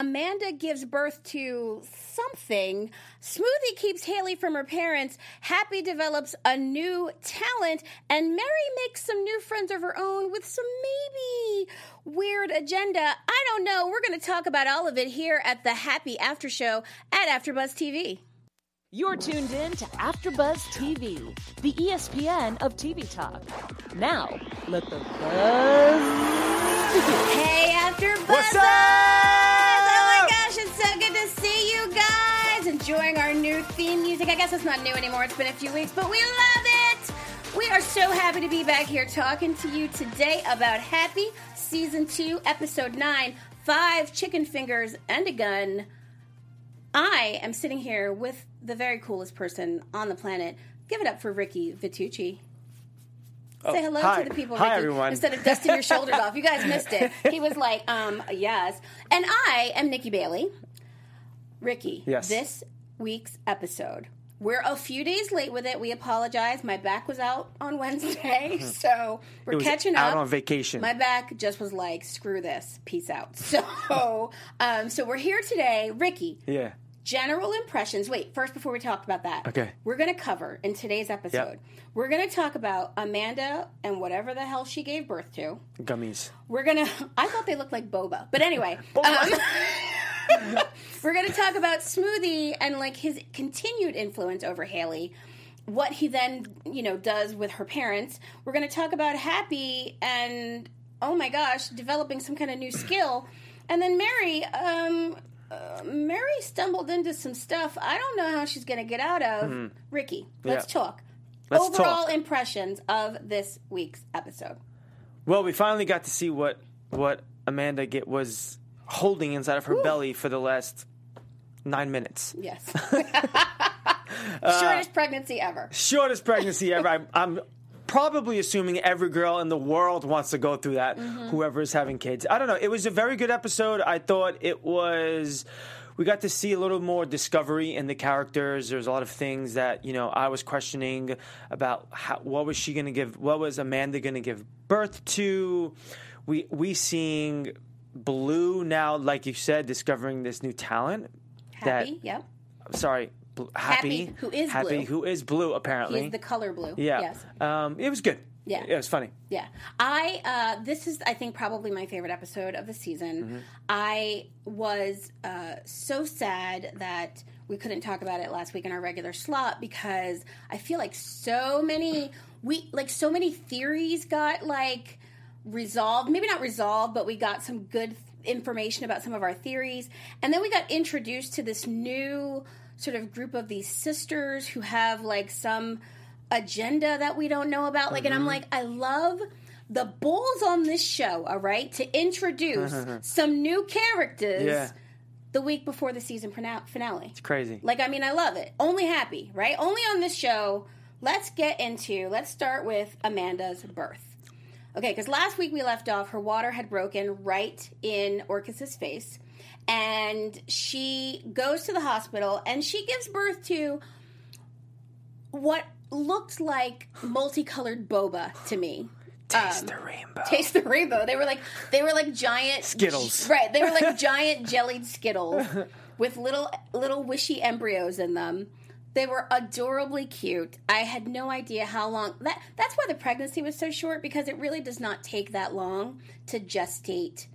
Amanda gives birth to something. Smoothie keeps Haley from her parents. Happy develops a new talent. And Mary makes some new friends of her own with some maybe weird agenda. I don't know. We're going to talk about all of it here at the Happy After Show at AfterBuzz TV. You're tuned in to AfterBuzz TV, the ESPN of TV talk. Now, let the buzz begin. Hey, AfterBuzz! What's Oh enjoying our new theme music. I guess it's not new anymore. It's been a few weeks, but we love it. We are so happy to be back here talking to you today about Happy Season 2, Episode 9 Five Chicken Fingers and a Gun. I am sitting here with the very coolest person on the planet. Give it up for Ricky Vitucci. Say hello Oh, hi. to the people, Hi, Ricky, everyone. instead of dusting your shoulders off. You guys missed it. He was like, um, yes. And I am Nikki Bailey. Ricky, Yes. this week's episode. We're a few days late with it. We apologize. My back was out on Wednesday, so we're catching out up. on vacation. My back just was like, screw this, peace out. So, um, so we're here today, Ricky. yeah. General impressions. Wait, first before we talk about that, Okay. we're going to cover in today's episode. We're going to talk about Amanda and whatever the hell she gave birth to. Gummies. We're gonna. I thought they looked like boba, but anyway. um, we're gonna talk about Smoothie and like his continued influence over Haley. What he then, you know, does with her parents. We're gonna talk about Happy and oh my gosh, developing some kind of new skill. And then Mary, um, uh, Mary stumbled into some stuff. I don't know how she's gonna get out of. Ricky, let's Yeah. talk. Let's Overall talk. impressions of this week's episode. Well, we finally got to see what what Amanda get was holding inside of her belly for the last nine minutes. Yes. Uh, Shortest pregnancy ever. Shortest pregnancy ever. I'm, I'm probably assuming every girl in the world wants to go through that. Mm-hmm. Whoever is having kids. I don't know. It was a very good episode. I thought it was. We got to see a little more discovery in the characters. There's a lot of things that you know I was questioning about. How, what was she going to give? What was Amanda going to give birth to? We we seeing Blue now, like you said, discovering this new talent. Happy, yep. Sorry, Bl- happy, Happy, who is happy, blue. who is blue apparently. He's the color blue. Yeah. Yes. Um, it was good. Yeah. It was funny. Yeah. I uh this is I think probably my favorite episode of the season. Mm-hmm. I was uh so sad that we couldn't talk about it last week in our regular slot because I feel like so many we like so many theories got like resolved. Maybe not resolved, but we got some good information about some of our theories. And then we got introduced to this new sort of group of these sisters who have like some agenda that we don't know about. Like, and I'm mm-hmm. like, I love the balls on this show, all right, to introduce some new characters Yeah. the week before the season finale. It's Crazy. Like, I mean, I love it. Only happy, right? Only on this show. Let's get into, let's start with Amanda's birth. Okay, because last week we left off, her water had broken right in Orcus's face. And she goes to the hospital and she gives birth to what looked like multicolored boba to me. Taste um, the rainbow. Taste the rainbow. They were like they were like giant Skittles. Right. They were like giant jellied Skittles with little little wishy embryos in them. They were adorably cute. I had no idea how long that that's why the pregnancy was so short because it really does not take that long to gestate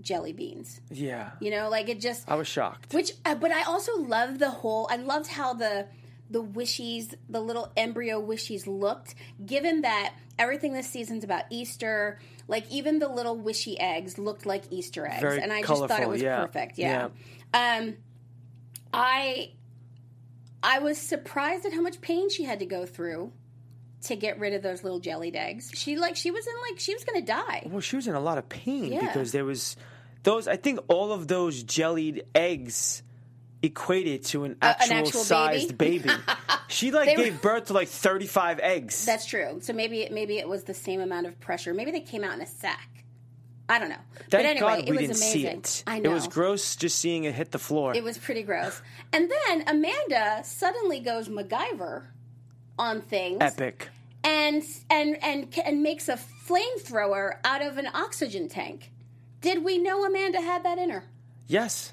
jelly beans. yeah. You know, like it just I was shocked. which, uh, but I also loved the whole. I loved how the the wishies, the little embryo wishies looked. Given that everything this season's about Easter, like even the little wishy eggs looked like Easter eggs, Very and I just thought it colorful, was yeah. perfect. Yeah. Um, I I was surprised at how much pain she had to go through to get rid of those little jellied eggs. She like she was in like she was gonna die. Well, she was in a lot of pain Yeah. because there was those. I think all of those jellied eggs equated to an actual, actual sized baby. she like They were- gave birth to like thirty-five eggs. That's true. So maybe it, maybe it was the same amount of pressure. Maybe they came out in a sack. I don't know. Thank but anyway, God it we was didn't amazing. see it. I know. It was gross just seeing it hit the floor. It was pretty gross. And then Amanda suddenly goes MacGyver on things Epic. and and and and makes a flamethrower out of an oxygen tank. Did we know Amanda had that in her? Yes.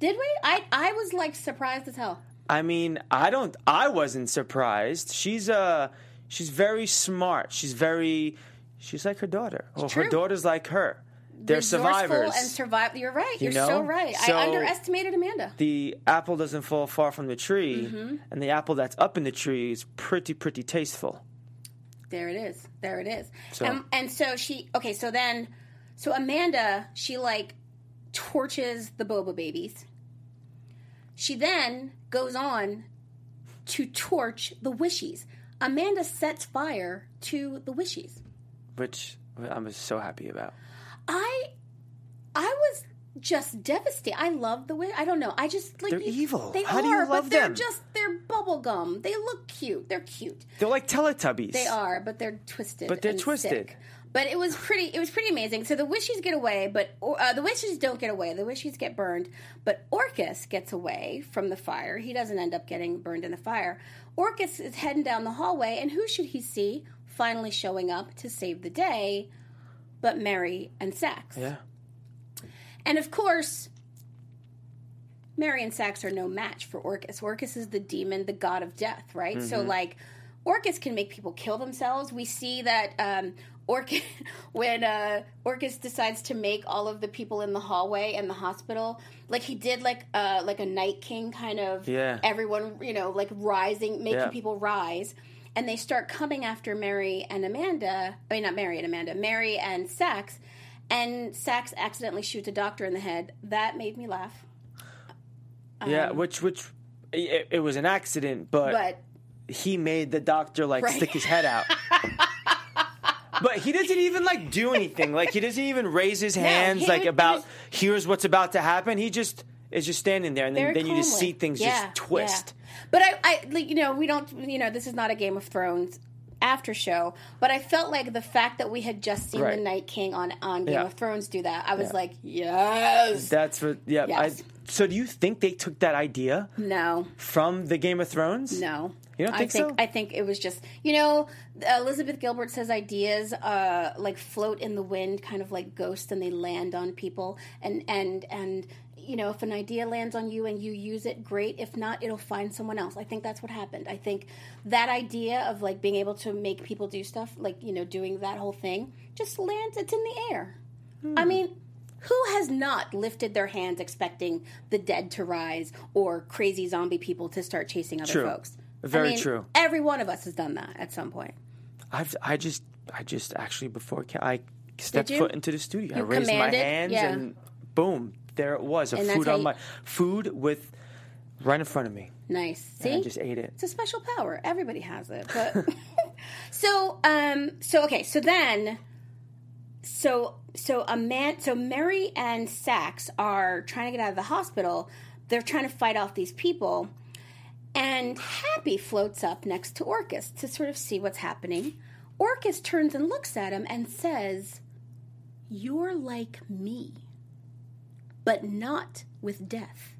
Did we? I I was like surprised as hell. I mean, I don't. I wasn't surprised. She's uh she's very smart. She's very. She's like her daughter. Well, her daughter's like her. They're survivors. and survive. You're right. You You're so right. So- I underestimated Amanda. the apple doesn't fall far from the tree, Mm-hmm. and the apple that's up in the tree is pretty, pretty tasteful. There it is. There it is. So- And, and so she. Okay. So then, so Amanda, she like torches the boba babies. She then goes on to torch the wishies. Amanda sets fire to the wishies. which I was so happy about. I, I was just devastated. I love the wish. I don't know. I just like They're you- evil. They How are, do you but they're them? just they're bubble gum. They look cute. They're cute. They're like Teletubbies. They are, but they're twisted. But they're twisted. sick. But it was pretty. It was pretty amazing. So the wishies get away, but uh, the wishies don't get away. The wishies get burned, but Orcus gets away from the fire. He doesn't end up getting burned in the fire. Orcus is heading down the hallway, and who should he see finally showing up to save the day? But Mary and Sax. Yeah. And of course, Mary and Sax are no match for Orcus. Orcus is the demon, the god of death, right? So, like, Orcus can make people kill themselves. We see that um, Orcus, when uh, Orcus decides to make all of the people in the hallway and the hospital, like he did, like uh, like a Night King kind of, Yeah. everyone, you know, like rising, making Yeah. people rise. And they start coming after Mary and Amanda. I mean, not Mary and Amanda, Mary and Sax. And Sax accidentally shoots a doctor in the head. That made me laugh. yeah, which which it, it was an accident, but, But he made the doctor like Right. stick his head out. But he doesn't even like do anything. Like he doesn't even raise his hands he like would- about here's what's about to happen. He just is just standing there, and then, then you just see things Yeah, just twist. yeah. But I, I, like, you know, we don't, you know, this is not a Game of Thrones after show. But I felt like the fact that we had just seen Right. the Night King on on Game Yeah. of Thrones do that, I was like, yes. That's what. Yeah. Yes. I, so do you think they took that idea no, from the Game of Thrones? no. You don't I think think so? I think it was just you know Elizabeth Gilbert says ideas uh, like float in the wind, kind of like ghosts, and they land on people. And and and you know if an idea lands on you and you use it, great. If not, it'll find someone else. I think that's what happened. I think that idea of like being able to make people do stuff, like you know doing that whole thing, just lands. It's in the air. I Hmm. mean. Who has not lifted their hands expecting the dead to rise or crazy zombie people to start chasing other True. folks? Very I mean, true. Every one of us has done that at some point. I've I just I just actually before I stepped foot into the studio, I You raised my hands Yeah. and boom, there it was, a And that's food how on you- my food with right in front of me. Nice. See, I just ate it. it's a special power. Everybody has it. But so, um, so okay. So then, so so a man, so Mary and Sax are trying to get out of the hospital. They're trying to fight off these people, and Happy floats up next to Orcus to sort of see what's happening. Orcus turns and looks at him and says, "You're like me, but not with death."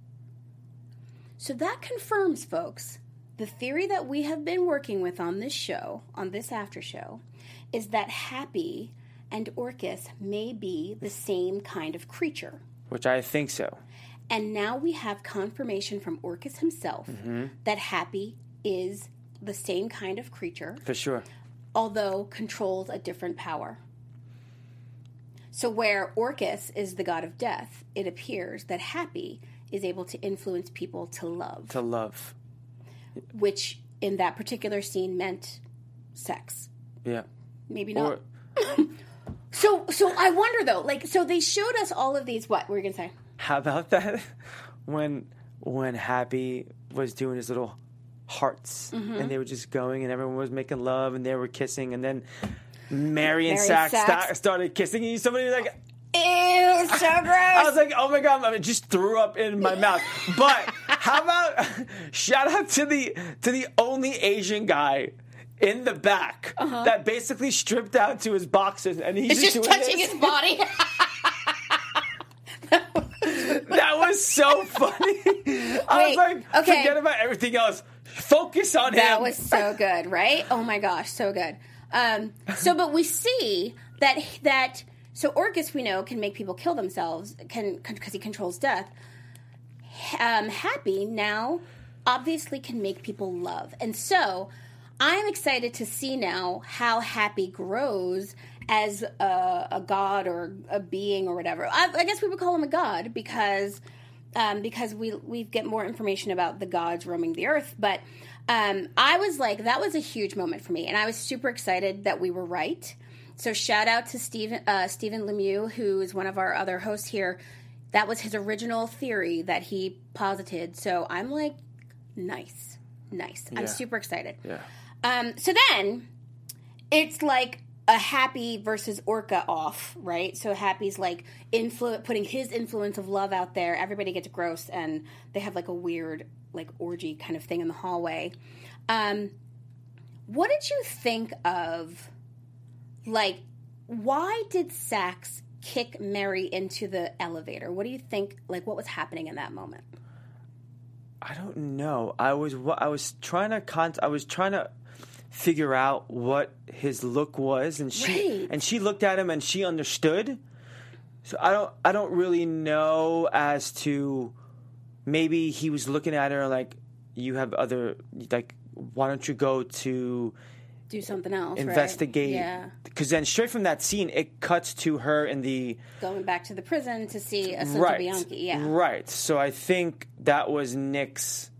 So that confirms, folks, the theory that we have been working with on this show, on this after show, is that Happy and Orcus may be the same kind of creature. Which I think so. And now we have confirmation from Orcus himself Mm-hmm. that Happy is the same kind of creature, For sure. although controls a different power. So, where Orcus is the god of death, it appears that Happy is able to influence people to love. To love. which in that particular scene meant sex. Yeah. Maybe not. Or so so I wonder though, like so they showed us all of these what were you gonna say? how about that? When when Happy was doing his little hearts Mm-hmm. and they were just going and everyone was making love and they were kissing and then Mary and Mary Sax, Sax. sta- started kissing and somebody was like Ew, so gross. I was like, oh my god, I just threw up in my mouth. But how about shout out to the to the only Asian guy in the back that basically stripped down to his boxers and he's Uh-huh. just doing touching this. his body. That was so funny. I Wait, was like, okay. forget about everything else. Focus on That him. That was so good, right? Oh my gosh, so good. Um, so, but we see that that so Orcus we know can make people kill themselves, can because he controls death. Um, Happy now obviously can make people love, and so I'm excited to see now how Happy grows as a, a god or a being or whatever. I, I guess we would call him a god because um, because we we get more information about the gods roaming the earth. But um, I was like, that was a huge moment for me, and I was super excited that we were right. So shout out to Stephen uh, Stephen Lemieux, who is one of our other hosts here. That was his original theory that he posited. So I'm like, nice, nice. I'm super excited. Yeah. Um, so then it's like a happy versus orca off, right? So happy's like influ- putting his influence of love out there. Everybody gets gross and they have like a weird like orgy kind of thing in the hallway. Um, what did you think of like why did Sax kick Mary into the elevator? What do you think like what was happening in that moment? I don't know. I was wa- I was trying to con- I was trying to figure out what his look was, and she Right. and she looked at him and she understood. So I don't I don't really know as to maybe he was looking at her like you have other like why don't you go to Do something else. right? investigate Yeah. because then straight from that scene it cuts to her in the Going back to the prison to see Assunta right Bianchi. Yeah. right so i think that was nick's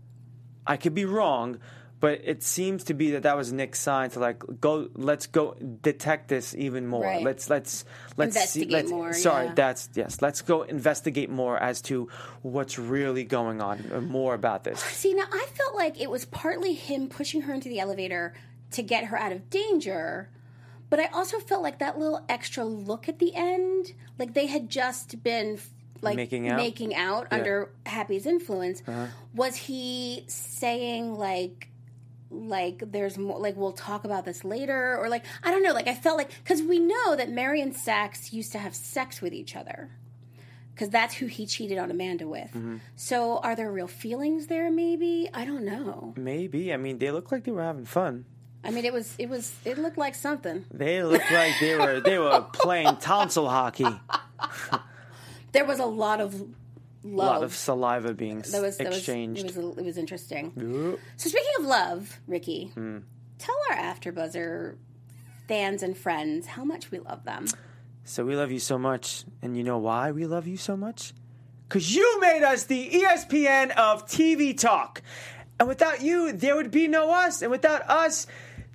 i could be wrong but it seems to be that that was nick's sign to like go let's go detect this even more Right. let's let's let's see let's more, sorry yeah. that's yes let's go investigate more as to what's really going on uh, more about this See, now I felt like it was partly him pushing her into the elevator to get her out of danger, but I also felt like that little extra look at the end, like they had just been like Making out? making out Yeah. Uh-huh. under Happy's influence. Was he saying like? Like there's more like we'll talk about this later or like i don't know like i felt like because we know that mary and sax used to have sex with each other because that's who he cheated on amanda with. Mm-hmm. so are there real feelings there maybe? I don't know. Maybe. I mean they look like they were having fun. I mean it was it was it looked like something. They looked like they were they were playing tonsil hockey. There was a lot of a lot of saliva being that was that exchanged was, it was it was interesting so speaking of love ricky Hmm. tell our afterbuzzer fans and friends how much we love them So we love you so much. And you know why we love you so much? Because you made us the ESPN of TV talk. And without you, there would be no us. And without us,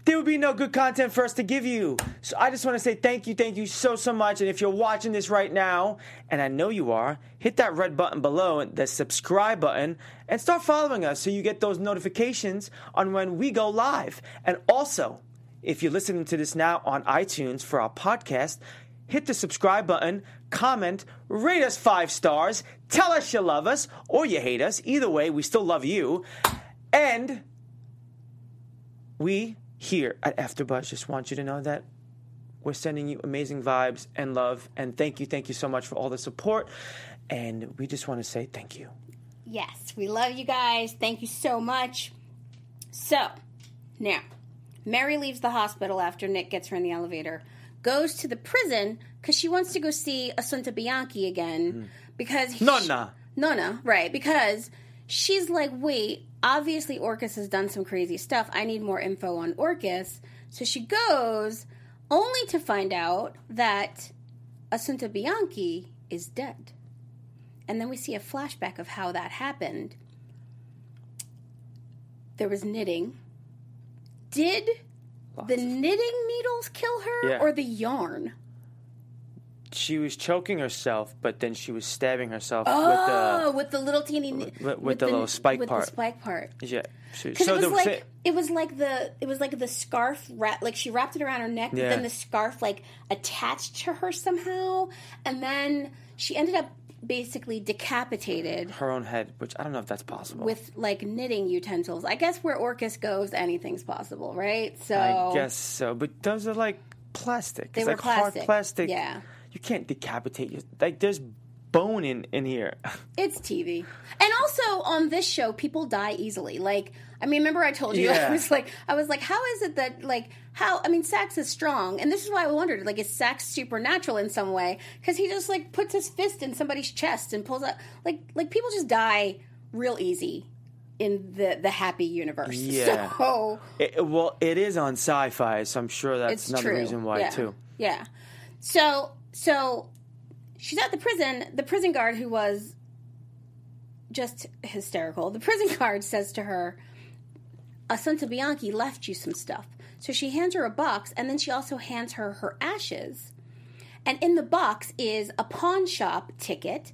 there would be no good content for us to give you. So I just want to say thank you, thank you so, so much. And if you're watching this right now, and I know you are, hit that red button below, and the subscribe button, and start following us so you get those notifications on when we go live. And also, if you're listening to this now on iTunes for our podcast, hit the subscribe button, comment, rate us five stars, tell us you love us or you hate us. Either way, we still love you. And we here at AfterBuzz just want you to know that we're sending you amazing vibes and love. And thank you, thank you so much for all the support. And we just want to say thank you. Yes, we love you guys. Thank you so much. So, now, Mary leaves the hospital after Nick gets her in the elevator, goes to the prison because she wants to go see Assunta Bianchi again mm. because he- Nonna. Nonna, right? Because she's like, wait, obviously Orcus has done some crazy stuff. I need more info on Orcus. So she goes only to find out that Assunta Bianchi is dead. And then we see a flashback of how that happened. There was knitting. Did the knitting needles kill her Yeah. or the yarn? She was choking herself, but then she was stabbing herself Oh, with the oh, with the little teeny with- with the little spike with part. the spike part. yeah. So, Because so it was the- like it was like the it was like the scarf wrap like she wrapped it around her neck, but then the scarf like attached to her somehow, and then she ended up basically decapitated her own head, which I don't know if that's possible. with like knitting utensils. I guess where Orcus goes, anything's possible, right? So I guess so, but those are like plastic. They it's were like plastic, hard plastic. yeah. You can't decapitate you. Like there's bone in in here. It's TV. And also on this show, people die easily. Like, I mean, remember I told you Yeah. I was like, I was like, how is it that like how? I mean, Sax is strong, and this is why I wondered, like, is Sax supernatural in some way? Because he just like puts his fist in somebody's chest and pulls out like like people just die real easy in the the happy universe. Yeah. So It, well, it is on Syfy, so I'm sure that's another true. reason why yeah. too. Yeah. So so she's at the prison. The prison guard who was just hysterical. The prison guard says to her, Assunta Bianchi left you some stuff. So she hands her a box and then she also hands her her ashes. And in the box is a pawn shop ticket.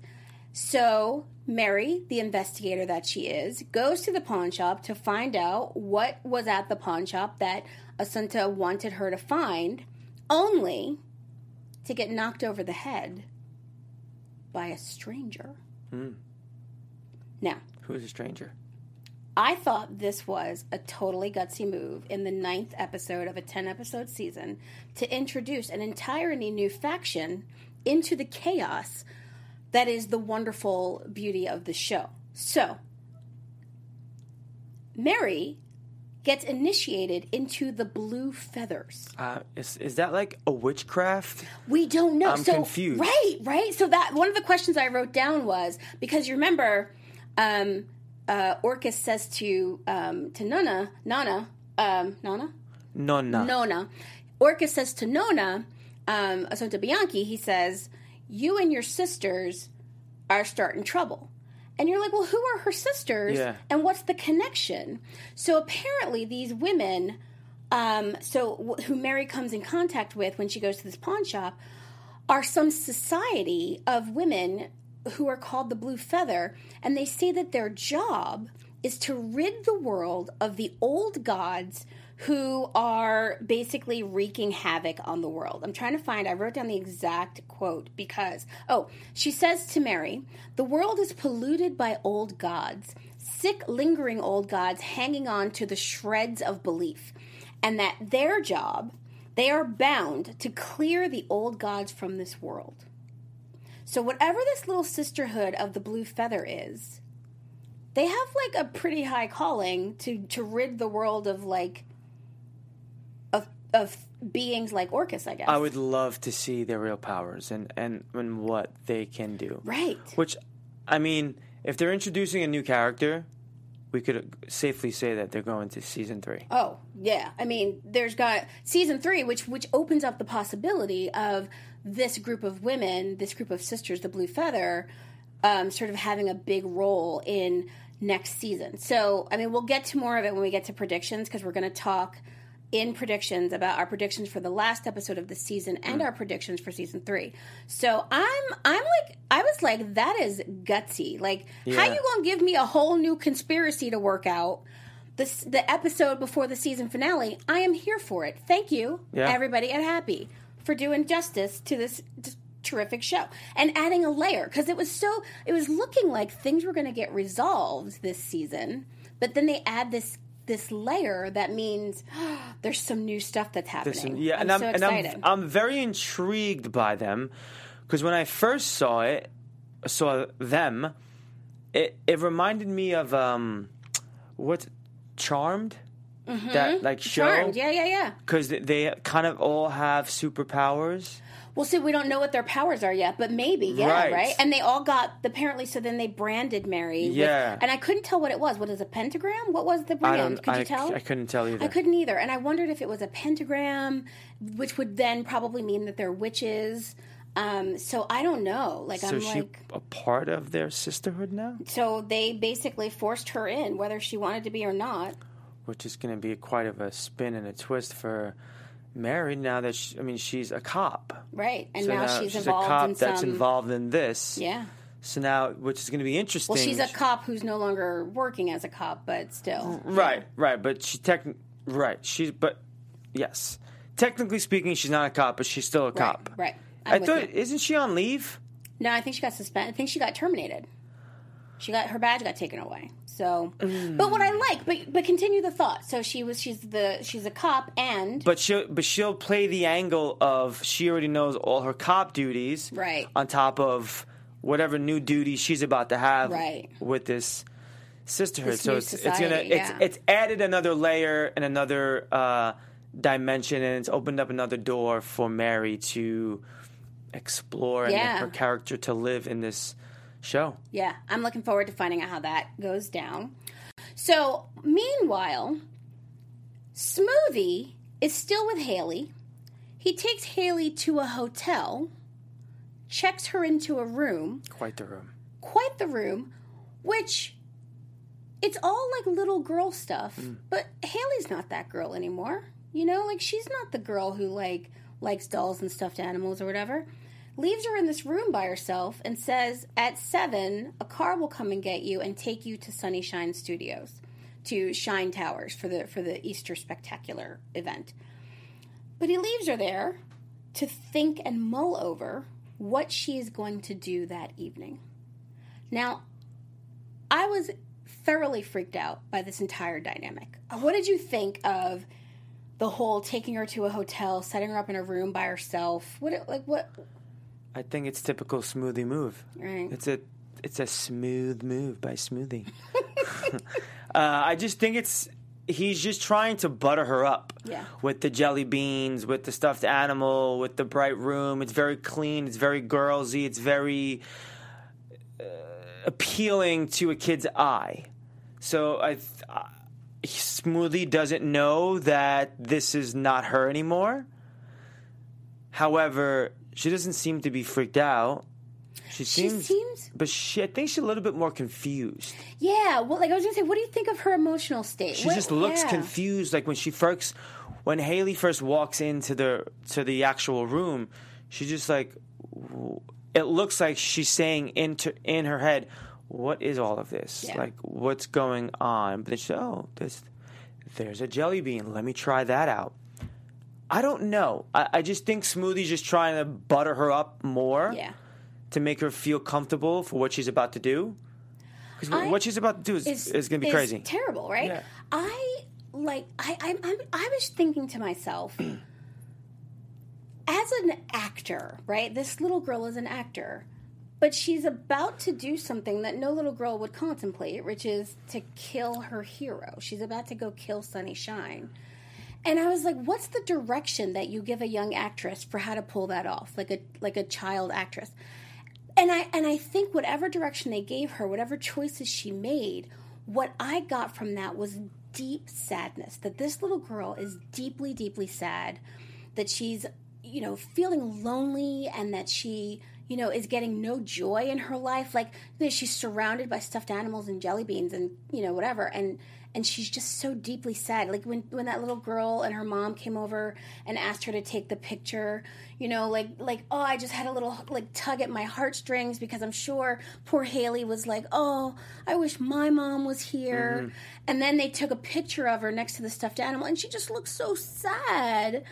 So Mary, the investigator that she is, goes to the pawn shop to find out what was at the pawn shop that Assunta wanted her to find, only to get knocked over the head by a stranger. Hmm. Now, Who is a stranger? I thought this was a totally gutsy move in the ninth episode of a 10 episode season to introduce an entirely new faction into the chaos that is the wonderful beauty of the show. So, Mary gets initiated into the blue feathers. Uh, is is that like a witchcraft? We don't know. I'm so, confused. Right, right. So that one of the questions I wrote down was because you remember, um, uh, Orcus says to um, to Nana, Nana, um, Nana, Nonna. Nona. Orcus says to Nona, um, Assunta Bianchi, he says, "You and your sisters are starting trouble." And you're like, well, who are her sisters? Yeah. And what's the connection? So apparently, these women, um, so wh- who Mary comes in contact with when she goes to this pawn shop, are some society of women who are called the Blue Feather, and they say that their job is to rid the world of the old gods who are basically wreaking havoc on the world. I'm trying to find, I wrote down the exact quote because, oh, she says to Mary, the world is polluted by old gods, sick, lingering old gods hanging on to the shreds of belief, and that their job, they are bound to clear the old gods from this world. So, whatever this little sisterhood of the blue feather is, they have like a pretty high calling to to rid the world of like of beings like Orcus, I guess. I would love to see their real powers and, and, and what they can do. right. Which, I mean, if they're introducing a new character, we could safely say that they're going to season three. Oh yeah, I mean, there's got season three, which which opens up the possibility of this group of women, this group of sisters, the Blue Feather, um, sort of having a big role in next season. So, I mean, we'll get to more of it when we get to predictions because we're going to talk in predictions about our predictions for the last episode of the season and mm. our predictions for season three. So I'm I'm like I was like that is gutsy. Like how you gonna give me a whole new conspiracy to work out? This the episode before the season finale. I am here for it. Thank you, Yeah. everybody at Happy, for doing justice to this terrific show and adding a layer because it was so it was looking like things were going to get resolved this season, but then they add this this layer that means there's some new stuff that's happening. Listen, yeah, I'm and I'm so and. I'm I'm very intrigued by them because when I first saw it, saw them, it it reminded me of um, what Charmed, that like show Mm-hmm. Charmed, yeah, yeah, yeah. because they, they kind of all have superpowers. Well, see, we don't know what their powers are yet, but maybe, yeah, right. Right. And they all got apparently. So then they branded Mary. with- Yeah. and I couldn't tell what it was. What is a pentagram? What was the brand? Could I, you tell? I couldn't tell either. I couldn't either, and I wondered if it was a pentagram, which would then probably mean that they're witches. Um, so I don't know. Like So I'm she like, a part of their sisterhood now, so they basically forced her in, whether she wanted to be or not. which is going to be quite of a spin and a twist for married now that she, I mean she's a cop. Right. And So now, she's, she's a cop in that's some. involved in this. Yeah. So now, which is going to be interesting. Well, she's a cop who's no longer working as a cop, but still. Right, right, but she tech right. She's but yes, technically speaking, she's not a cop, but she's still a Right. cop. Right. I I'm with thought, you. isn't she on leave? No, I think she got suspended. I think she got terminated. She got her badge got taken away. So, but what I like, but but continue the thought. So she was she's the she's a cop and But she'll but she'll play the angle of she already knows all her cop duties, Right. On top of whatever new duties she's about to have, Right. With this sisterhood, This so it's it's gonna society, it's it's added another layer and another uh, dimension, and it's opened up another door for Mary to explore and her character to live in this show. yeah, I'm looking forward to finding out how that goes down. So meanwhile, Smoothie is still with Haley. He takes Haley to a hotel, checks her into a room, Quite the room. quite the room, which it's all like little girl stuff, mm. but Haley's not that girl anymore. You know, like she's not the girl who like likes dolls and stuffed animals or whatever. Leaves her in this room by herself and says, "At seven, a car will come and get you and take you to Sunnyshine Studios, to Shine Towers for the for the Easter Spectacular event." But he leaves her there to think and mull over what she is going to do that evening. Now, I was thoroughly freaked out by this entire dynamic. Uh, What did you think of the whole taking her to a hotel, setting her up in a room by herself? What like what? I think it's typical smoothie move. Right. It's a it's a smooth move by Smoothie. uh, I just think it's he's just trying to butter her up. Yeah. With the jelly beans, with the stuffed animal, with the bright room. It's very clean. It's very girlsy. It's very uh, appealing to a kid's eye. So I. Th- uh, Smoothie doesn't know that this is not her anymore. However, she doesn't seem to be freaked out. She She seems, seems, but she, I think she's a little bit more confused. yeah. Well, like I was gonna say, what do you think of her emotional state? She What- just looks yeah. confused. Like when she first, when Haley first walks into the to the actual room, she just like, it looks like she's saying into in her head, "What is all of this? Yeah. Like what's going on?" But then she, oh, this, there's a jelly bean. Let me try that out. I don't know. I, I just think Smoothie's just trying to butter her up more Yeah. to make her feel comfortable for what she's about to do. Because what she's about to do is, is, is going to be is crazy. terrible, right? Yeah. I like I I I'm, I was thinking to myself as an actor, right? This little girl is an actor, but she's about to do something that no little girl would contemplate, which is to kill her hero. She's about to go kill Sonny Shine. And I was like, what's the direction that you give a young actress for how to pull that off? Like a like a child actress and I and I think whatever direction they gave her, whatever choices she made, what I got from that was deep sadness. That this little girl is deeply, deeply sad. That she's, you know, feeling lonely, and that she, you know, is getting no joy in her life. Like you know, she's surrounded by stuffed animals and jelly beans, and you know, whatever, and and she's just so deeply sad. Like when when that little girl and her mom came over and asked her to take the picture, you know, like like oh, I just had a little like tug at my heartstrings because I'm sure poor Haley was like, oh, I wish my mom was here. Mm-hmm. And then they took a picture of her next to the stuffed animal, and she just looks so sad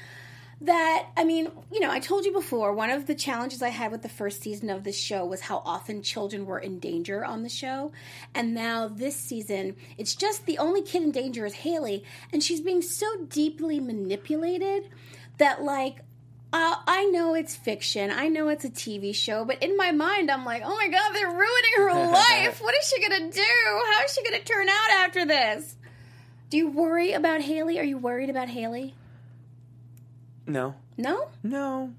that I mean, you know, I told you before, one of the challenges I had with the first season of this show was how often children were in danger on the show. And now this season, it's just the only kid in danger is Haley, and she's being so deeply manipulated that like uh, I know it's fiction. I know it's a TV show, but in my mind, I'm like, oh my god, they're ruining her life. What is she gonna do? How is she gonna turn out after this? Do you worry about Haley? Are you worried about Haley? No, No? no.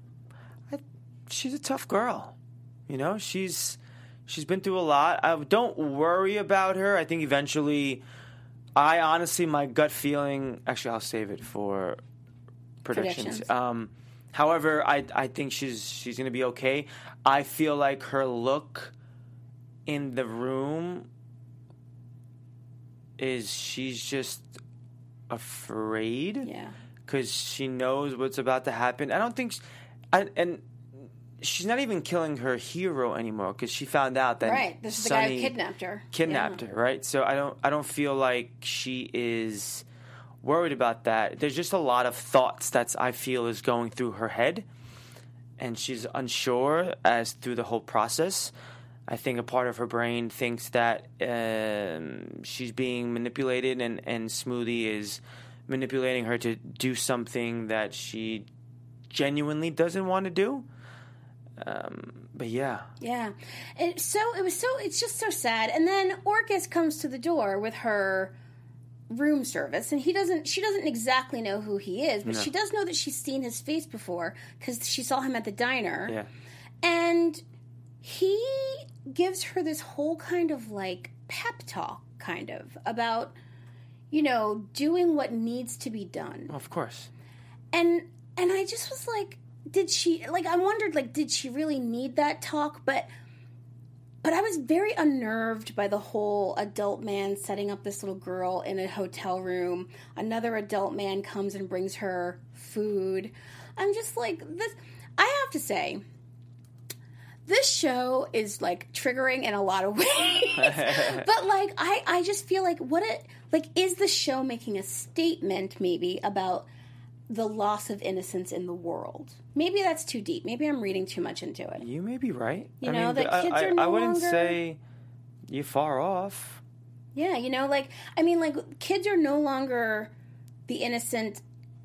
I, she's a tough girl. You know, she's she's been through a lot. I don't worry about her. I think eventually, I honestly, my gut feeling. Actually, I'll save it for predictions. Predictions. Um, however, I I think she's she's gonna be okay. I feel like her look in the room is she's just afraid. Yeah. Because she knows what's about to happen. I don't think, I, and she's not even killing her hero anymore because she found out that Right. This is the guy who kidnapped her. Kidnapped Yeah. her, right? So I don't, I don't feel like she is worried about that. There's just a lot of thoughts that I feel is going through her head, and she's unsure as through the whole process. I think a part of her brain thinks that um, she's being manipulated, and, and Smoothie is manipulating her to do something that she genuinely doesn't want to do. Um, but yeah, Yeah. And so it was so it's just so sad. And then Orcus comes to the door with her room service and he doesn't she doesn't exactly know who he is, but she does know that she's seen his face before cuz she saw him at the diner. yeah. And he gives her this whole kind of like pep talk kind of about you know, doing what needs to be done. Of course. and and i just was like did she like i wondered like did she really need that talk? But but i was very unnerved by the whole adult man setting up this little girl in a hotel room. Another adult man comes and brings her food. I'm just like this i have to say this show is like triggering in a lot of ways. But like i i just feel like what it like is the show making a statement maybe about the loss of innocence in the world maybe that's too deep maybe i'm reading too much into it You may be right. You I know, mean, that kids I, are no I wouldn't longer- say you're far off. yeah you know like i mean like kids are no longer the innocent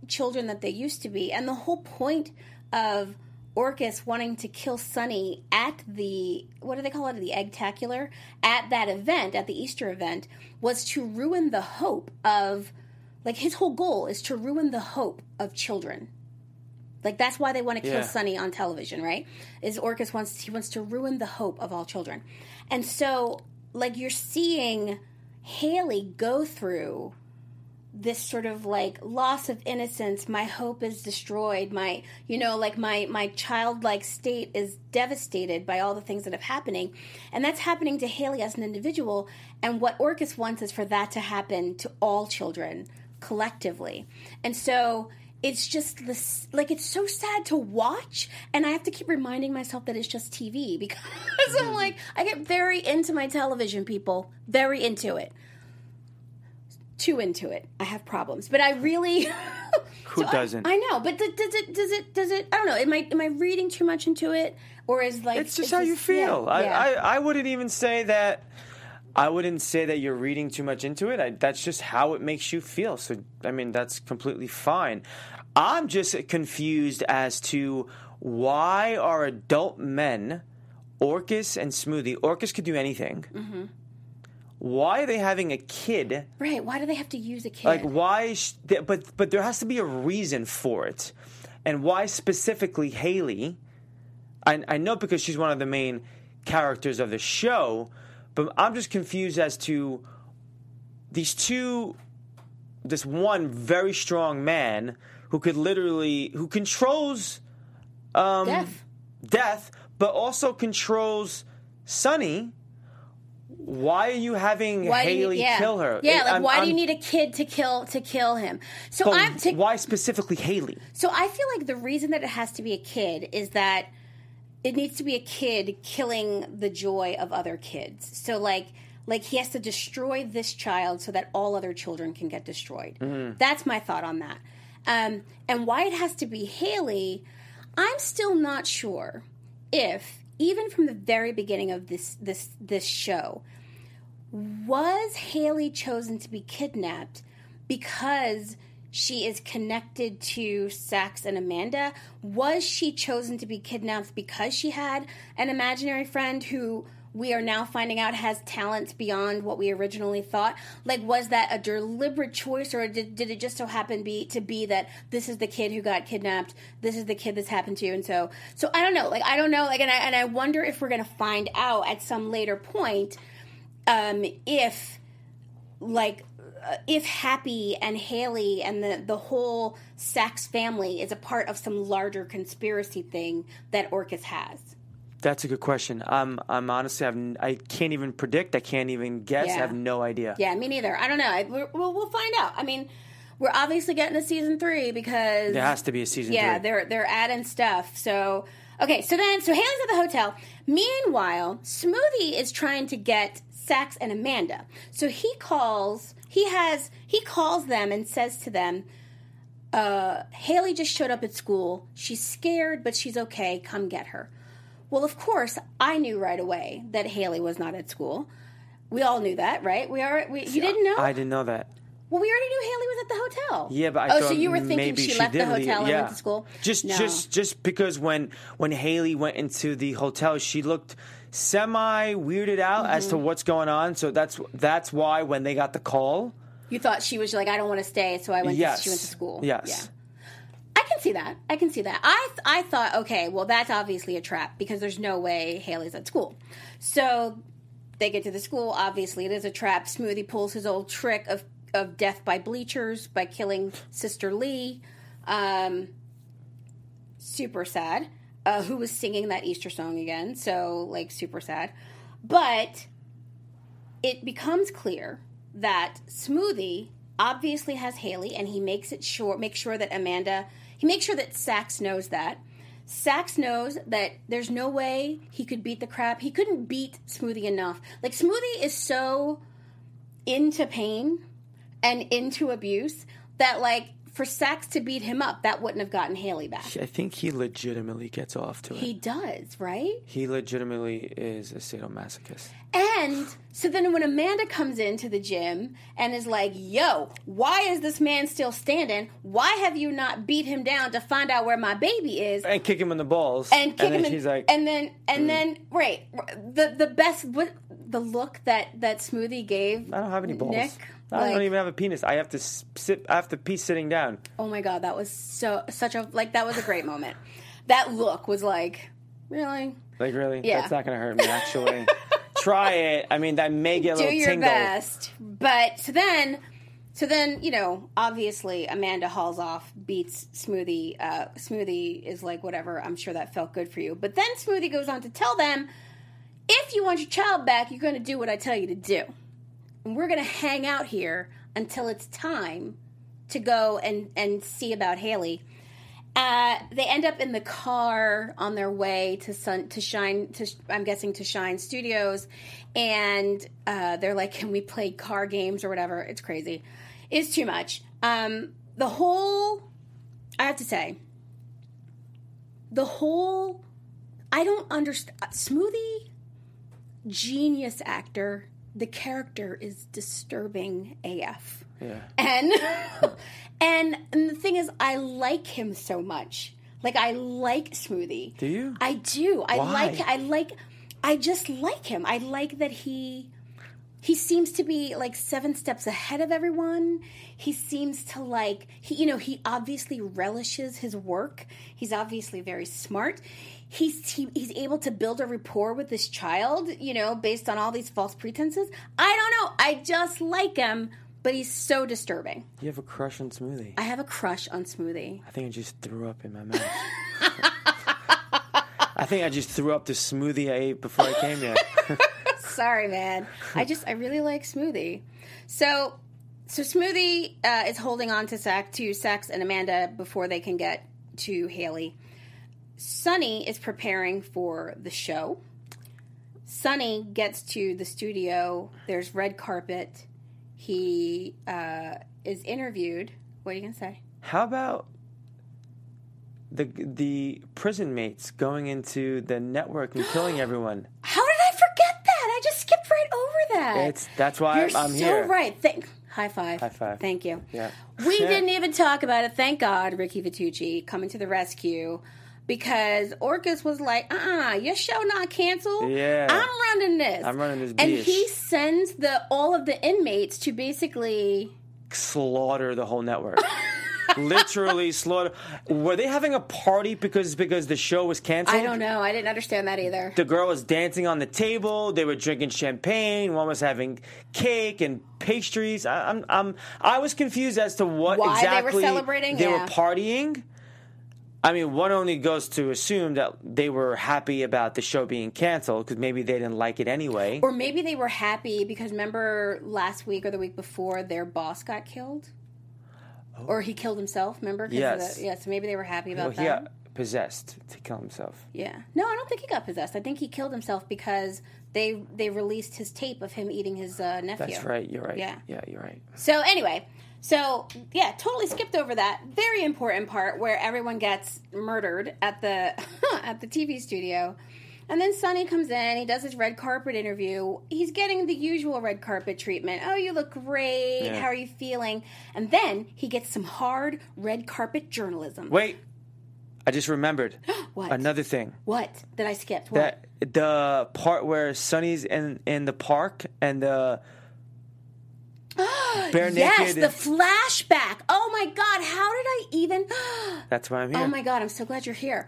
children that they used to be and the whole point of Orcus wanting to kill Sonny at the what do they call it the eggtacular at that event at the Easter event was to ruin the hope of like his whole goal is to ruin the hope of children like that's why they want to kill Yeah. Sonny on television, right? Is Orcus wants he wants to ruin the hope of all children. And so like you're seeing Haley go through this sort of like loss of innocence my hope is destroyed my you know like my my childlike state is devastated by all the things that are happening. And that's happening to haley as an individual. And what orcus wants is for that to happen to all children collectively. And so it's just this like it's so sad to watch. And i have to keep reminding myself that it's just tv because i'm mm-hmm. like i get very into my television people. Very into it too into it. I have problems, but I really Who So doesn't? I, know, but th- does it? Does it? Does it? I don't know. Am I am I reading too much into it, or is like it's just how you feel. yeah, I, yeah. I, I wouldn't even say that. I wouldn't say that you're reading too much into it. I, that's just how it makes you feel. So, I mean, that's completely fine. I'm just confused as to why are adult men, Orcus and Smoothie, Orcus could do anything. Mm-hmm. Why are they having a kid? right. Why do they have to use a kid? Like, why? Sh- but but there has to be a reason for it, and why specifically Haley? I, I know because she's one of the main characters of the show, but I'm just confused as to these two. This one very strong man who could literally who controls um, Death. death, but also controls Sonny. Why are you having Why do you- Haley yeah. kill her? Yeah, like I'm- why do I'm- you need a kid to kill to kill him? So I'm to, why specifically Haley? so I feel like the reason that it has to be a kid is that it needs to be a kid killing the joy of other kids. So like like he has to destroy this child so that all other children can get destroyed. That's my thought on that. Um, and why it has to be Haley, I'm still not sure if even from the very beginning of this this this show was Haley chosen to be kidnapped because she is connected to Sax and Amanda? Was she chosen to be kidnapped because she had an imaginary friend who we are now finding out has talents beyond what we originally thought? Like, was that a deliberate choice, or did, did it just so happen be to be that this is the kid who got kidnapped, this is the kid this happened to, and so so I don't know. Like, I don't know. Like, and I and I wonder if we're gonna find out at some later point um, if like uh, if Happy and Haley and the the whole Sax family is a part of some larger conspiracy thing that Orcus has. That's a good question. I'm I'm honestly I've, I can't even predict. I can't even guess. I have no idea. Yeah, me neither. I don't know. I, we'll we'll find out. I mean, we're obviously getting a season three because There has to be a season yeah, three. they're they're adding stuff. So okay, so then so Haley's at the hotel. Meanwhile, Smoothie is trying to get Sax and Amanda. So he calls. He has he calls them and says to them, uh, "Haley just showed up at school. She's scared, but she's okay. Come get her." Well, of course, I knew right away that Haley was not at school. We all knew that, right? We are. We, you didn't know? I didn't know that. well, we already knew Haley was at the hotel. Yeah, but I oh, thought so you were thinking maybe she, she left the did leave- hotel and yeah. went to school? Just, No. just, just because when when Haley went into the hotel, she looked semi weirded out as Mm-hmm. to what's going on. So that's that's why when they got the call, You thought she was like, I don't want to stay, so I went. yes, To, she went to school. Yes, Yeah. I can see that. I can see that. I I thought, okay, well, that's obviously a trap because there's no way Haley's at school. So they get to the school. Obviously, it is a trap. Smoothie pulls his old trick of of death by bleachers by killing Sister Lee. Um, super sad. Uh, who was singing that Easter song again? So like super sad. But it becomes clear that Smoothie obviously has Haley, and he makes it sure makes sure that Amanda he makes sure that Sax knows that. Sax knows that there's no way he could beat the crap. He couldn't beat Smoothie enough. Like Smoothie is so into pain and into abuse that like for Sax to beat him up, that wouldn't have gotten Haley back. I think he legitimately gets off to it. He does, right? He legitimately is a sadomasochist. And so then when Amanda comes into the gym and is like, yo, why is this man still standing? Why have you not beat him down to find out where my baby is? And kick him in the balls. And kick then him in, she's like, and then and mm. then right the the best what the look that that smoothie gave I don't have any balls. Nick I like, don't even have a penis. I have to sit. I have to pee sitting down. oh my god that was so such a like that was a great moment that look was like really Like really, Yeah. that's not going to hurt me. Actually, try it. I mean, that may get a do little your tingle. best. But so then, so then you know, obviously Amanda hauls off, beats Smoothie. Uh, Smoothie is like, whatever. I'm sure that felt good for you. But then Smoothie goes on to tell them, if you want your child back, you're going to do what I tell you to do, and we're going to hang out here until it's time to go and and see about Haley. Uh, they end up in the car on their way to Sun to Shine. To I'm guessing to Shine Studios, and uh, they're like, "Can we play car games or whatever?" It's crazy. It's too much. Um, the whole, I have to say, the whole, I don't understand. Smoothie, genius actor. The character is disturbing AF Yeah. and and and the thing is i like him so much. Like i like smoothie. Do you? i do. I Why? like i like i just like him. I like that he he seems to be like seven steps ahead of everyone. He seems to like he you know he obviously relishes his work. He's obviously very smart he's he, he's able to build a rapport with this child you know based on all these false pretenses. I don't know. I just like him but he's so disturbing. You have a crush on Smoothie. i have a crush on smoothie. I think I just threw up in my mouth. I think I just threw up the smoothie I ate before I came here. sorry man. I just i really like smoothie. So so smoothie uh, is holding on to sax to sax and amanda before they can get to haley sonny is preparing for the show sonny gets to the studio there's red carpet he uh, is interviewed what are you gonna say How about the the prison mates going into the network and killing everyone? how did i forget that i just skipped right over that It's that's why You're I'm so here. right. Thank high five. High five. Thank you. Yeah. We Yeah. didn't even talk about it. Thank God, Ricky Vitucci coming to the rescue because Orcus was like, "Uh, uh your show not canceled. Yeah. I'm running this. I'm running this And bitch." he sends the all of the inmates to basically. Slaughter the whole network. Literally slaughter. Were they having a party because because the show was canceled? I don't know. I didn't understand that either. The girl was dancing on the table. They were drinking champagne. One was having cake and pastries. I, I'm, I'm, I was confused as to what Why they were exactly celebrating? They Yeah. were partying. I mean, one only goes to assume that they were happy about the show being canceled because maybe they didn't like it anyway. Or maybe they were happy because remember last week or the week before their boss got killed. or he killed himself. Remember? Yes. the- yeah. So maybe they were happy about he that. got possessed to kill himself. Yeah. No, I don't think he got possessed. I think he killed himself because they they released his tape of him eating his uh, nephew. That's right. You're right. Yeah. Yeah, you're right. So anyway, so yeah, totally skipped over that very important part where everyone gets murdered at the at the TV studio. And then Sonny comes in, he does his red carpet interview. He's getting the usual red carpet treatment. Oh, you look great. Yeah. How are you feeling? And then he gets some hard red carpet journalism. Wait. I just remembered What? another thing. What? That I skipped. What? That the part where Sonny's in in the park and the bare yes, naked. the flashback. Oh my god, how did I even that's why I'm here. Oh my god, I'm so glad you're here.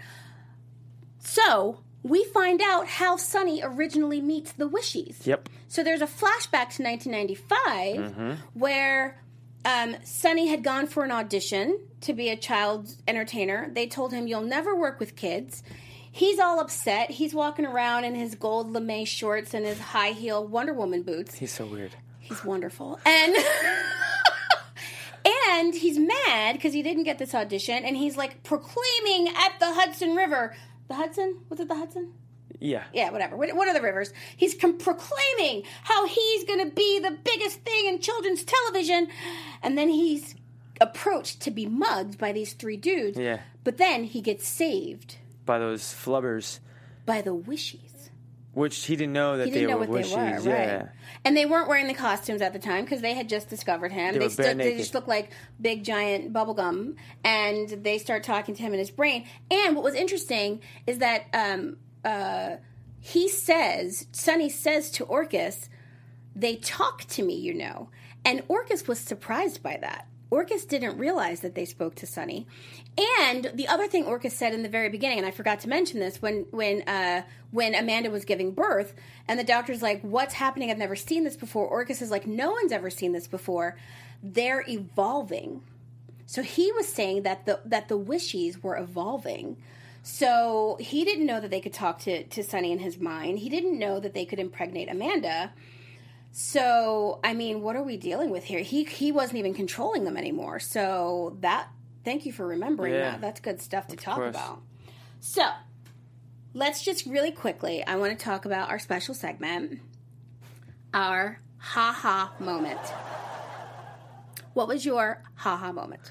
So, we find out how Sonny originally meets the Wishies. Yep. So there's a flashback to 1995 where um, Sonny had gone for an audition to be a child entertainer. They told him, You'll never work with kids. He's all upset. He's walking around in his gold lame shorts and his high heel Wonder Woman boots. He's so weird. He's wonderful. And and he's mad because he didn't get this audition and he's like proclaiming at the Hudson River. The Hudson? Was it the Hudson? Yeah. Yeah, whatever. What, what are the rivers? He's com- proclaiming how he's going to be the biggest thing in children's television. And then he's approached to be mugged by these three dudes. Yeah. But then he gets saved By those flubbers, by the Wishies. Which he didn't know that He didn't they know were what wishies. they were, yeah. right? And they weren't wearing the costumes at the time because they had just discovered him. They They, stood, they just looked like big giant bubblegum, and they start talking to him in his brain. And what was interesting is that um, uh, he says, Sonny says to Orcus, "They talk to me, you know," and Orcus was surprised by that. Orcus didn't realize that they spoke to Sonny. And the other thing Orcus said in the very beginning, and I forgot to mention this, when when uh, when Amanda was giving birth, and the doctor's like, "What's happening? I've never seen this before." Orcus is like, "No one's ever seen this before. They're evolving." So he was saying that the that the wishies were evolving. So he didn't know that they could talk to to Sonny in his mind. He didn't know that they could impregnate Amanda. So, I mean, what are we dealing with here? He he wasn't even controlling them anymore. So that thank you for remembering Yeah. that. That's good stuff to talk course. about. So, let's just really quickly, I want to talk about our special segment, our ha ha moment. What was your ha ha moment?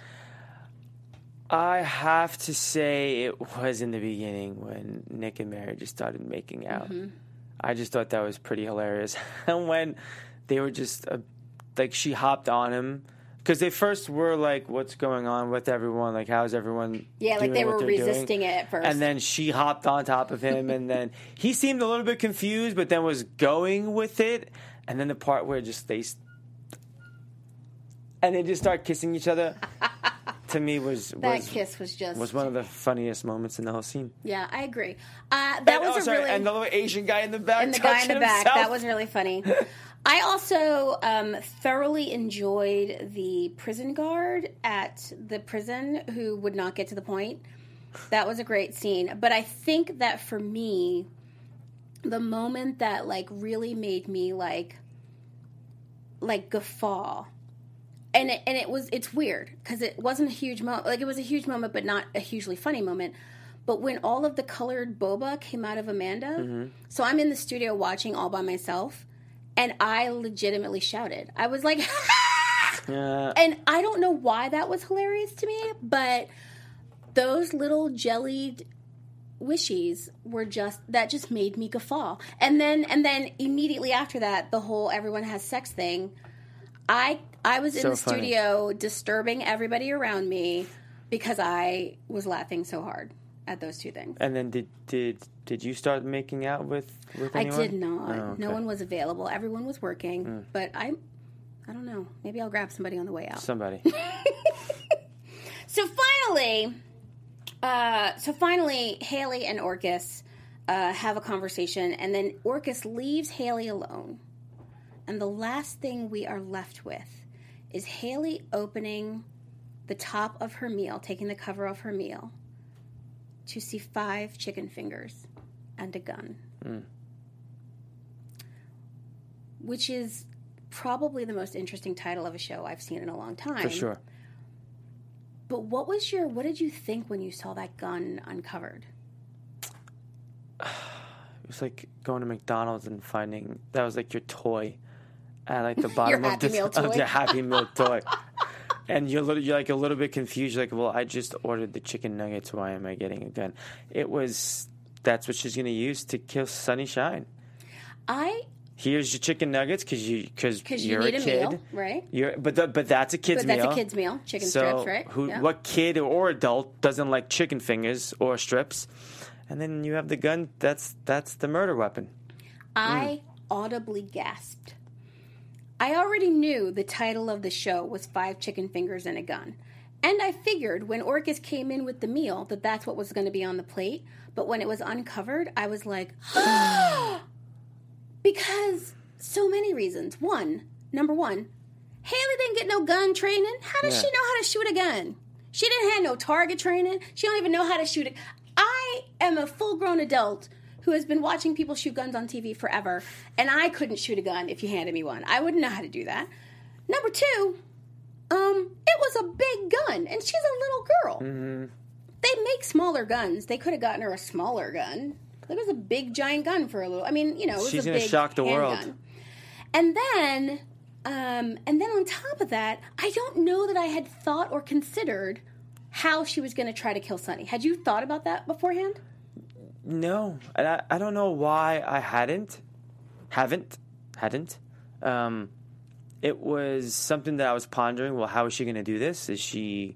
I have to say it was in the beginning when Nick and Mary just started making out. Mm-hmm. I just thought that was pretty hilarious. and when they were just uh, like she hopped on him because they first were like, "What's going on with everyone? Like, how's everyone?" Yeah, like they were they're doing?" resisting it at first. And then she hopped on top of him, and then he seemed a little bit confused, but then was going with it. And then the part where just they and they just start kissing each other. To me, was that was kiss was just was one of the funniest moments in the whole scene. yeah, I agree. Uh, that and, was oh, a sorry, really and the little Asian guy in the back, and the guy in the touching back. himself. That was really funny. I also um, thoroughly enjoyed the prison guard at the prison who would not get to the point. That was a great scene. But I think that for me, the moment that like really made me like like guffaw and it, and it was it's weird because it wasn't a huge moment like it was a huge moment but not a hugely funny moment. But when all of the colored boba came out of amanda mm-hmm. so i'm in the studio watching all by myself and i legitimately shouted. I was like and i don't know why that was hilarious to me but those little jellied wishies were just that just made me guffaw. And then and then immediately after that the whole everyone has sex thing i i was in the funny. studio disturbing everybody around me because i was laughing so hard at those two things And then did did did you start making out with with i did not Oh, no okay. Hmm. one was available everyone was working but i i don't know maybe i'll grab somebody on the way out Somebody. So finally, uh, so finally, Haley and Orcus uh, have a conversation, and then Orcus leaves Haley alone. And the last thing we are left with is Haley opening the top of her meal, taking the cover off her meal, to see five chicken fingers and a gun. Hmm. Which is probably the most interesting title of a show I've seen in a long time For sure. But what was your what did you think when you saw that gun uncovered? It was like going to McDonald's and finding that was like your toy at like the bottom of, this, of the Happy Meal toy. And you're, little, you're like a little bit confused. Like, well, I just ordered the chicken nuggets. Why am I getting a gun? It was that's what she's going to use to kill Sonny Shine. I Here's your chicken nuggets because you because you you're need a a, kid. meal, right? You're but the, but that's a kid's meal. But that's meal. a kid's meal, chicken so strips, right? Who Yeah. what kid or adult doesn't like chicken fingers or strips? And then you have the gun. That's that's the murder weapon. I mm. audibly gasped. I already knew the title of the show was Five Chicken Fingers and a Gun. And I figured when Orcus came in with the meal that that's what was going to be on the plate. But when it was uncovered, I was like, because so many reasons. One, number one, Haley didn't get no gun training. How does Yeah. she know how to shoot a gun? She didn't have no target training. She don't even know how to shoot it. I am a full grown adult who has been watching people shoot guns on TV forever, and I couldn't shoot a gun if you handed me one. I wouldn't know how to do that. Number two, um, it was a big gun, and she's a little girl. They make smaller guns. They could have gotten her a smaller gun. It was a big giant gun for a little. I mean, you know, it was She's a gonna big shock the world. handgun. And then, um, and then on top of that, I don't know that I had thought or considered how she was going to try to kill Sonny. Had you thought about that beforehand? No, and I, I don't know why I hadn't, haven't, hadn't. Um, it was something that I was pondering. Well, how is she going to do this? Is she?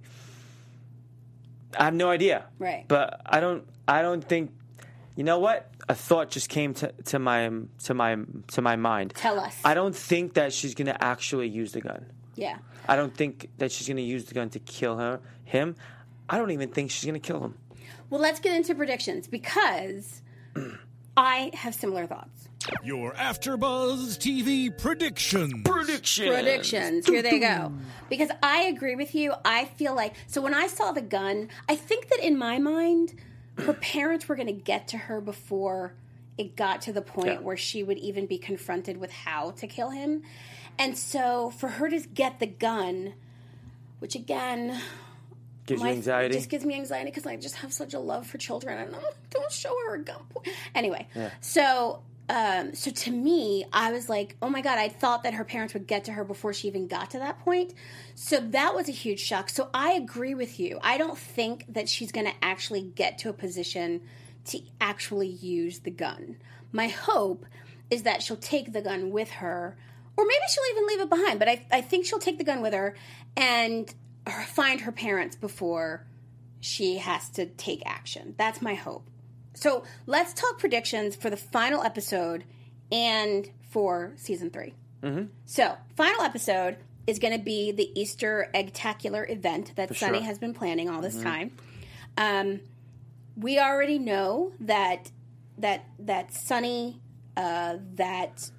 I have no idea. Right. But I don't. I don't think. You know what? A thought just came to, to my to my to my mind. Tell us. I don't think that she's going to actually use the gun. Yeah. I don't think that she's going to use the gun to kill her him. I don't even think she's going to kill him. Well, let's get into predictions because I have similar thoughts. Your AfterBuzz TV prediction. Predictions. predictions. Here they go. Because I agree with you. I feel like so when I saw the gun, I think that in my mind, her parents were going to get to her before it got to the point Yeah. where she would even be confronted with how to kill him. And so for her to get the gun, which again, Gives you my- anxiety. It just gives me anxiety because I just have such a love for children. And I'm like, don't show her a gun. Anyway, so um, so to me, I was like, oh my god, I thought that her parents would get to her before she even got to that point. So that was a huge shock. So I agree with you. I don't think that she's going to actually get to a position to actually use the gun. My hope is that she'll take the gun with her, or maybe she'll even leave it behind. But I, I think she'll take the gun with her and find her parents before she has to take action. That's my hope. So let's talk predictions for the final episode and for season 3 Mm-hmm. So, final episode is going to be the Easter Eggtacular event that Sonny sure. has been planning all this time. Um, we already know that that that Sonny, uh, that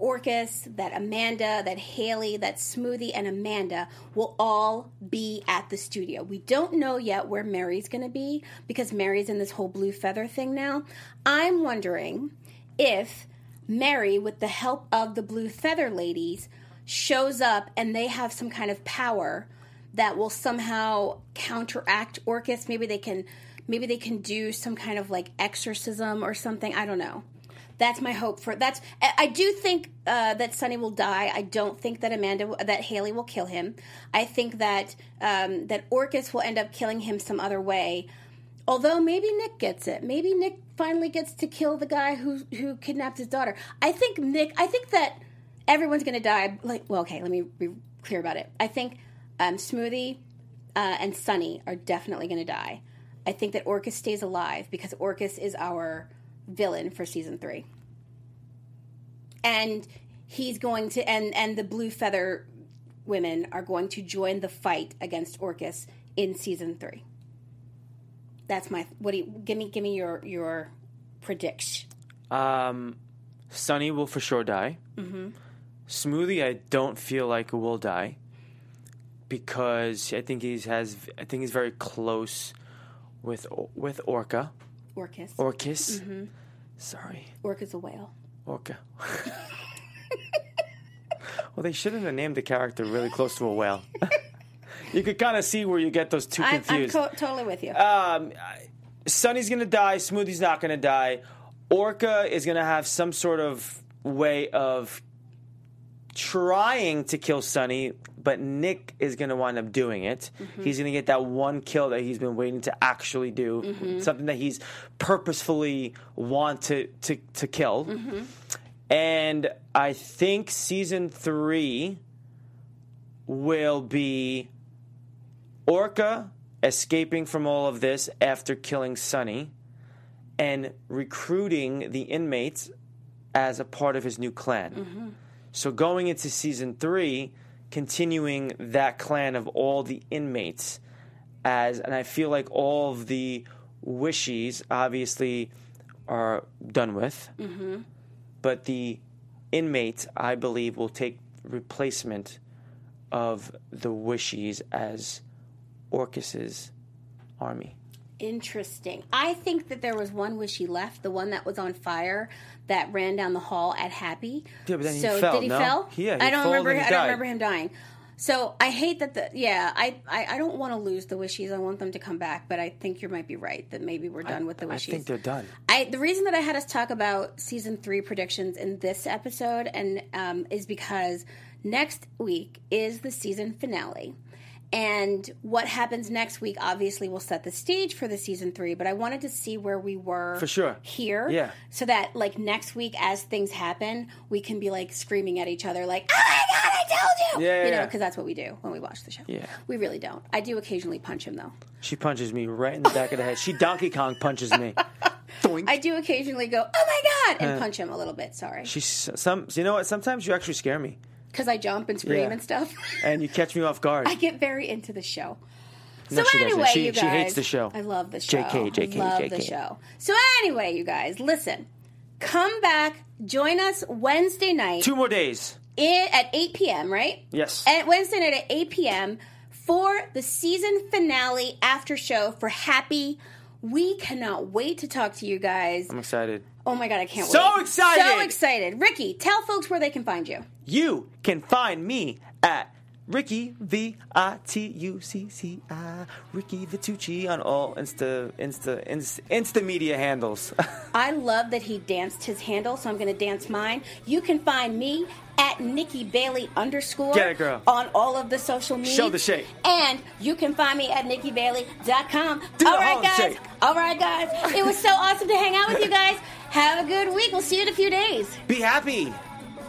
Orcus, that Amanda, that Haley, that Smoothie, and Amanda will all be at the studio. We don't know yet where Mary's going to be because Mary's in this whole blue feather thing now. I'm wondering if Mary, with the help of the blue feather ladies, shows up and they have some kind of power that will somehow counteract Orcus. Maybe they can, maybe they can do some kind of like exorcism or something. I don't know. That's my hope for that's. I do think uh, that Sonny will die. I don't think that Amanda, that Haley will kill him. I think that um, that Orcus will end up killing him some other way. Although maybe Nick gets it. Maybe Nick finally gets to kill the guy who who kidnapped his daughter. I think Nick. I think that everyone's going to die. Like, well, okay. Let me be clear about it. I think um, Smoothie uh, and Sonny are definitely going to die. I think that Orcus stays alive because Orcus is our villain for season three, and he's going to and and the Blue Feather women are going to join the fight against Orcus in season three. That's my what do you give me give me your your prediction. Um, Sonny will for sure die. Mm-hmm. Smoothie, I don't feel like will die because I think he's has. I think he's very close with with Orca. Orcus. Orcus. Sorry, Orcus a whale. Orca. well, they shouldn't have named the character really close to a whale. you could kind of see where you get those two I'm, I'm confused. co- totally with you. um, Sonny's gonna die. Smoothie's not gonna die. Orca is gonna have some sort of way of trying to kill Sonny, but Nick is gonna wind up doing it. Mm-hmm. He's gonna get that one kill that he's been waiting to actually do, mm-hmm. something that he's purposefully wanted to to, to kill. Mm-hmm. And I think season three will be Orca escaping from all of this after killing Sonny and recruiting the inmates as a part of his new clan. So going into season three, continuing that clan of all the inmates as, and I feel like all of the wishies obviously are done with, mm-hmm. but the inmates I believe will take replacement of the wishies as Orcus's army. Interesting. I think that there was one wishy left, the one that was on fire that ran down the hall at Happy. Yeah, but then he so fell, did he no? fell? Yeah, he I don't remember. he I don't remember him dying. So I hate that the yeah I, I, I don't want to lose the wishies. I want them to come back, but I think you might be right that maybe we're done with the wishies. I think they're done. I the reason that I had us talk about season three predictions in this episode and um, is because next week is the season finale. And what happens next week obviously will set the stage for the season three, but I wanted to see where we were For sure. here. Yeah. So that like next week as things happen, we can be like screaming at each other like, Oh my god, I told you Yeah, You know, yeah. because that's what we do when we watch the show. Yeah. We really don't. I do occasionally punch him though. She punches me right in the back of the head. She Donkey Kong punches me. Doink. I do occasionally go, Oh my god and uh. punch him a little bit, sorry. She's some. You know what? Sometimes you actually scare me, Because I jump and scream Yeah. and stuff. and you catch me off guard. I get very into the show. No, so she doesn't. anyway, She- you guys, she hates the show. I love the show. JK, JK, love JK. the show. So anyway, you guys, listen. Come back, join us Wednesday night Two more days. i- at 8 p.m. Right? Yes. At Wednesday night at 8 p.m. for the season finale after show for Happy. We cannot wait to talk to you guys. I'm excited. Oh my god, I can't So wait! So excited! So excited! Ricky, tell folks where they can find you. You can find me at Ricky V I T U C C I Ricky Vitucci on all Insta Insta Insta, Insta media handles. I love that he danced his handle, so I'm going to dance mine. You can find me at Nikki Bailey underscore Get it, girl. on all of the social media. Show the shake. And you can find me at nikkibailey.com. Do all right, guys. All right, guys. It was so awesome to hang out with you guys. Have a good week. We'll see you in a few days. Be happy.